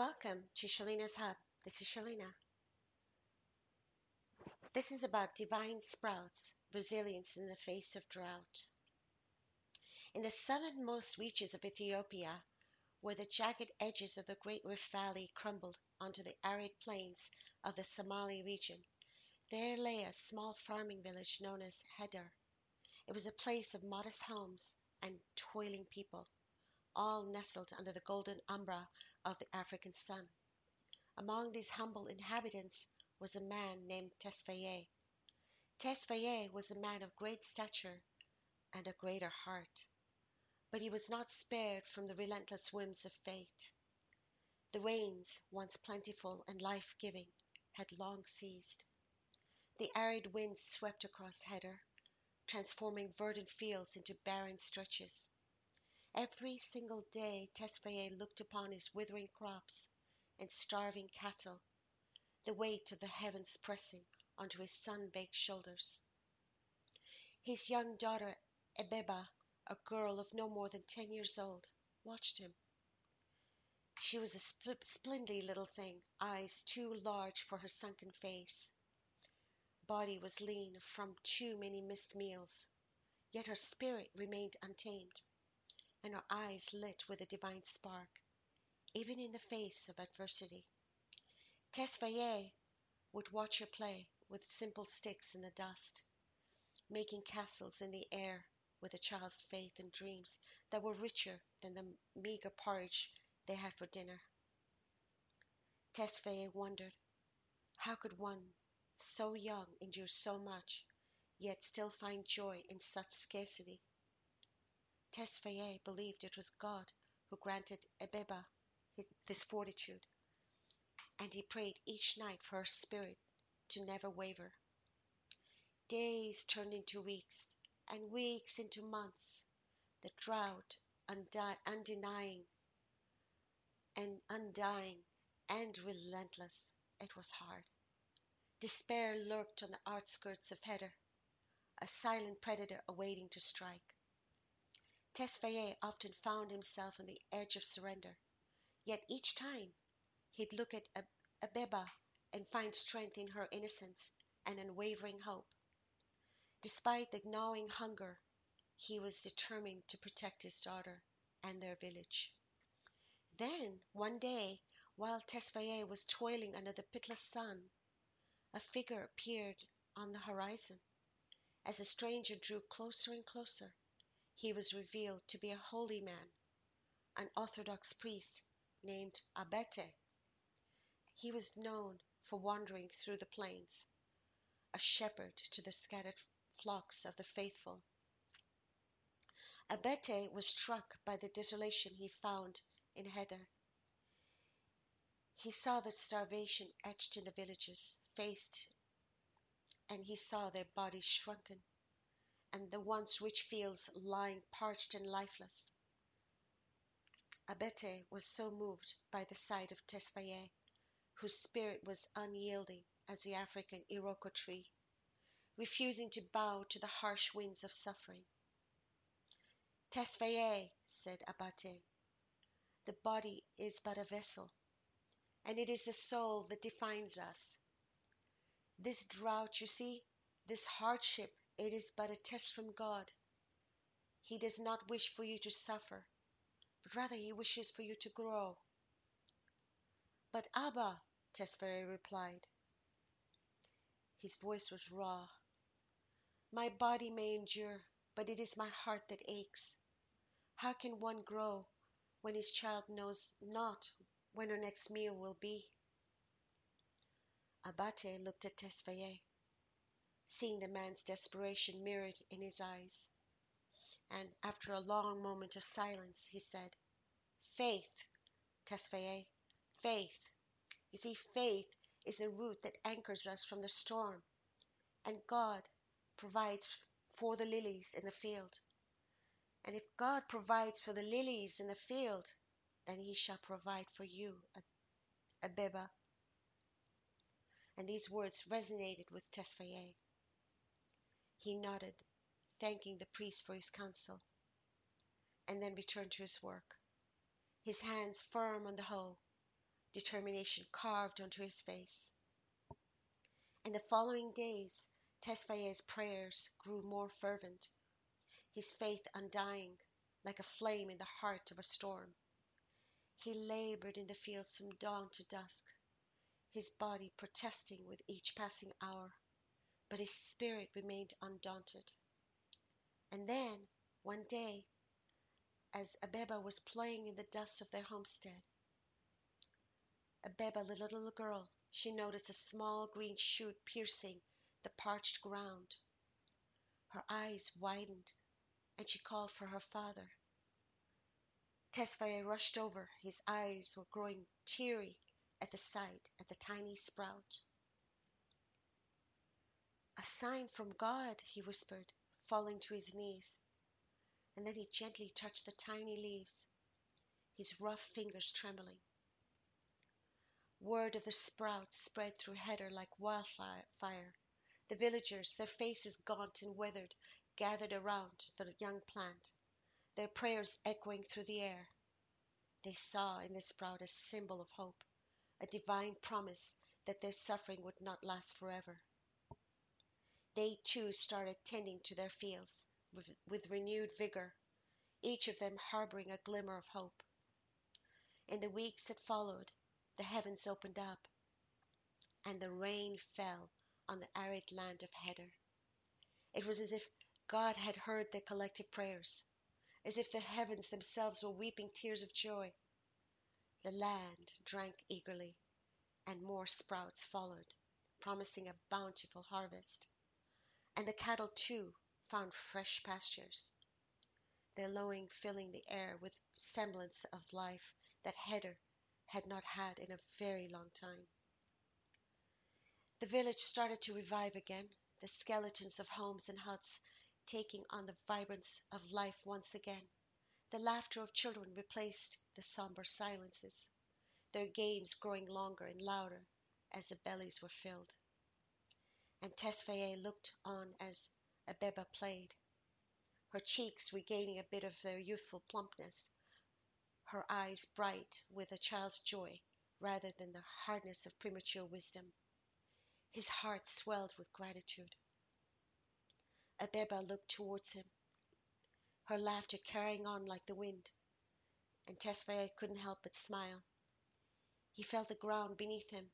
Welcome to Shalina's Hub. This is Shalina. This is about divine sprouts, resilience in the face of drought. In the southernmost reaches of Ethiopia, where the jagged edges of the Great Rift Valley crumbled onto the arid plains of the Somali region, there lay a small farming village known as Heder. It was a place of modest homes and toiling people, all nestled under the golden umbra of the African sun. Among these humble inhabitants was a man named Tesfaye. Tesfaye was a man of great stature and a greater heart, but he was not spared from the relentless whims of fate. The rains, once plentiful and life giving, had long ceased. The arid winds swept across Heder, transforming verdant fields into barren stretches. Every single day Tesfaye looked upon his withering crops and starving cattle, the weight of the heavens pressing onto his sun-baked shoulders. His young daughter Abeba, a girl of no more than ten years old, watched him. She was a spl- splendid little thing, eyes too large for her sunken face. Body was lean from too many missed meals, yet her spirit remained untamed and her eyes lit with a divine spark, even in the face of adversity. Tesfaye would watch her play with simple sticks in the dust, making castles in the air with a child's faith and dreams that were richer than the meager porridge they had for dinner. Tesfaye wondered how could one so young endure so much, yet still find joy in such scarcity. Tesfaye believed it was God who granted Abeba this fortitude, and he prayed each night for her spirit to never waver. Days turned into weeks, and weeks into months. The drought, undenying and undying and relentless, it was hard. Despair lurked on the outskirts of Heder, a silent predator awaiting to strike. Tesfaye often found himself on the edge of surrender, yet each time he'd look at Abeba and find strength in her innocence and unwavering hope. Despite the gnawing hunger, he was determined to protect his daughter and their village. Then, one day, while Tesfaye was toiling under the pitiless sun, a figure appeared on the horizon. As the stranger drew closer and closer, he was revealed to be a holy man, an Orthodox priest named Abete. He was known for wandering through the plains, a shepherd to the scattered flocks of the faithful. Abete was struck by the desolation he found in Heder. He saw the starvation etched in the villages, faced, and he saw their bodies shrunken and the once rich fields lying parched and lifeless. Abete was so moved by the sight of Tesfaye, whose spirit was unyielding as the African iroko tree, refusing to bow to the harsh winds of suffering. Tesfaye, said Abate, the body is but a vessel, and it is the soul that defines us. This drought, you see, this hardship it is but a test from God. He does not wish for you to suffer, but rather he wishes for you to grow. But Abba, Tesfaye replied. His voice was raw. My body may endure, but it is my heart that aches. How can one grow when his child knows not when her next meal will be? Abate looked at Tesfaye seeing the man's desperation mirrored in his eyes. And after a long moment of silence, he said, Faith, Tesfaye, faith. You see, faith is a root that anchors us from the storm. And God provides for the lilies in the field. And if God provides for the lilies in the field, then he shall provide for you, Abeba. And these words resonated with Tesfaye. He nodded, thanking the priest for his counsel, and then returned to his work, his hands firm on the hoe, determination carved onto his face. In the following days, Tesfaye's prayers grew more fervent, his faith undying, like a flame in the heart of a storm. He labored in the fields from dawn to dusk, his body protesting with each passing hour, but his spirit remained undaunted. And then, one day, as Abeba was playing in the dust of their homestead, Abeba, the little girl, she noticed a small green shoot piercing the parched ground. Her eyes widened, and she called for her father. Tesfaye rushed over. His eyes were growing teary at the sight of the tiny sprout. A sign from God, he whispered, falling to his knees. And then he gently touched the tiny leaves, his rough fingers trembling. Word of the sprout spread through Heder like wildfire. The villagers, their faces gaunt and weathered, gathered around the young plant their prayers echoing through the air. They saw in the sprout a symbol of hope, a divine promise that their suffering would not last forever. They too started tending to their fields with, with renewed vigor, each of them harboring a glimmer of hope. In the weeks that followed, the heavens opened up, and the rain fell on the arid land of Heder. It was as if God had heard their collective prayers as if the heavens themselves were weeping tears of joy. The land drank eagerly, and more sprouts followed, promising a bountiful harvest. And the cattle, too, found fresh pastures, their lowing filling the air with semblance of life that Heder had not had in a very long time. The village started to revive again, the skeletons of homes and huts taking on the vibrance of life once again. The laughter of children replaced the somber silences, their games growing longer and louder as the bellies were filled. And Tesfaye looked on as Abeba played, her cheeks regaining a bit of their youthful plumpness, her eyes bright with a child's joy rather than the hardness of premature wisdom. His heart swelled with gratitude. Abeba looked towards him, her laughter carrying on like the wind, and Tesfaye couldn't help but smile. He felt the ground beneath him,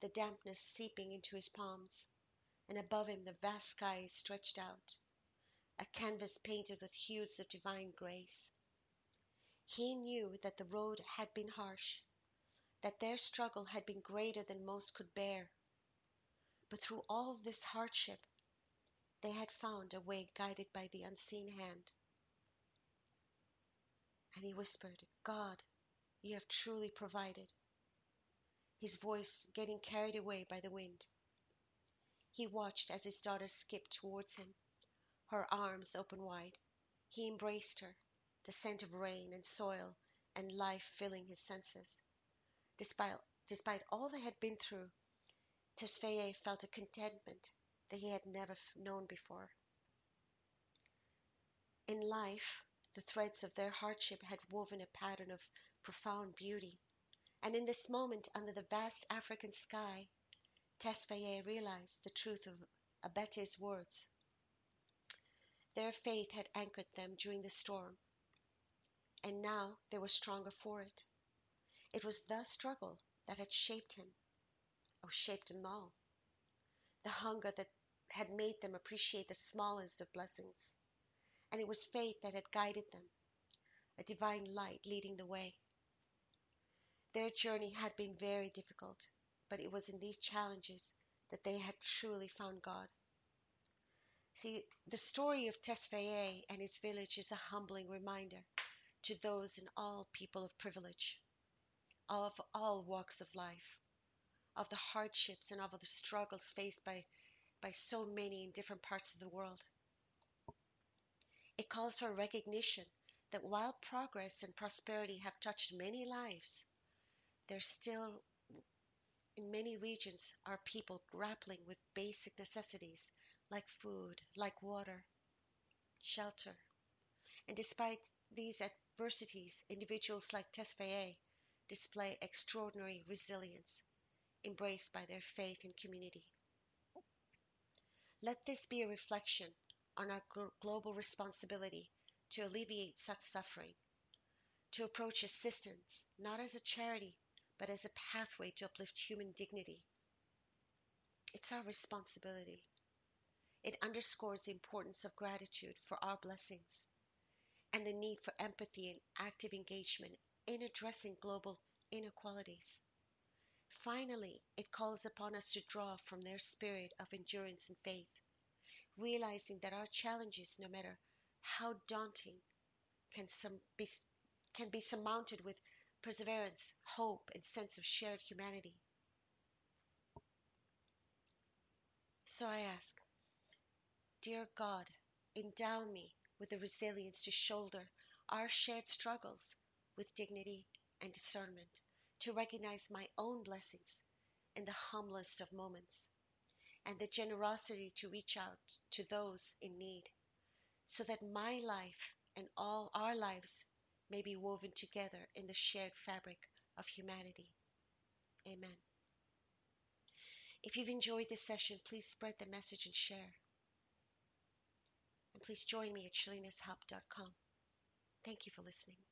the dampness seeping into his palms, and above him the vast sky stretched out, a canvas painted with hues of divine grace. He knew that the road had been harsh, that their struggle had been greater than most could bear. But through all this hardship, they had found a way guided by the unseen hand. And he whispered, God, you have truly provided. His voice getting carried away by the wind. He watched as his daughter skipped towards him, her arms open wide. He embraced her, the scent of rain and soil and life filling his senses. Despite, despite all they had been through, Tesfaye felt a contentment that he had never known before. In life, the threads of their hardship had woven a pattern of profound beauty, and in this moment under the vast African sky, Tesfaye realized the truth of Abete's words. Their faith had anchored them during the storm, and now they were stronger for it. It was the struggle that had shaped him, or shaped them all. The hunger that had made them appreciate the smallest of blessings, and it was faith that had guided them, a divine light leading the way. Their journey had been very difficult, but it was in these challenges that they had truly found God. See, the story of Tesfaye and his village is a humbling reminder to those in all people of privilege, of all walks of life, of the hardships and of the struggles faced by by so many in different parts of the world. It calls for recognition that while progress and prosperity have touched many lives, there still in many regions are people grappling with basic necessities like food, like water, shelter. And despite these adversities, individuals like Tesfaye, display extraordinary resilience, embraced by their faith and community. Let this be a reflection on our global responsibility to alleviate such suffering, to approach assistance not as a charity, but as a pathway to uplift human dignity. It's our responsibility. It underscores the importance of gratitude for our blessings and the need for empathy and active engagement in addressing global inequalities. Finally, it calls upon us to draw from their spirit of endurance and faith, realizing that our challenges, no matter how daunting, can, some be, can be surmounted with perseverance, hope, and sense of shared humanity. So I ask, Dear God, endow me with the resilience to shoulder our shared struggles with dignity and discernment, to recognize my own blessings in the humblest of moments, and the generosity to reach out to those in need, so that my life and all our lives may be woven together in the shared fabric of humanity. Amen. If you've enjoyed this session, please spread the message and share. And please join me at shaleenashub.com. Thank you for listening.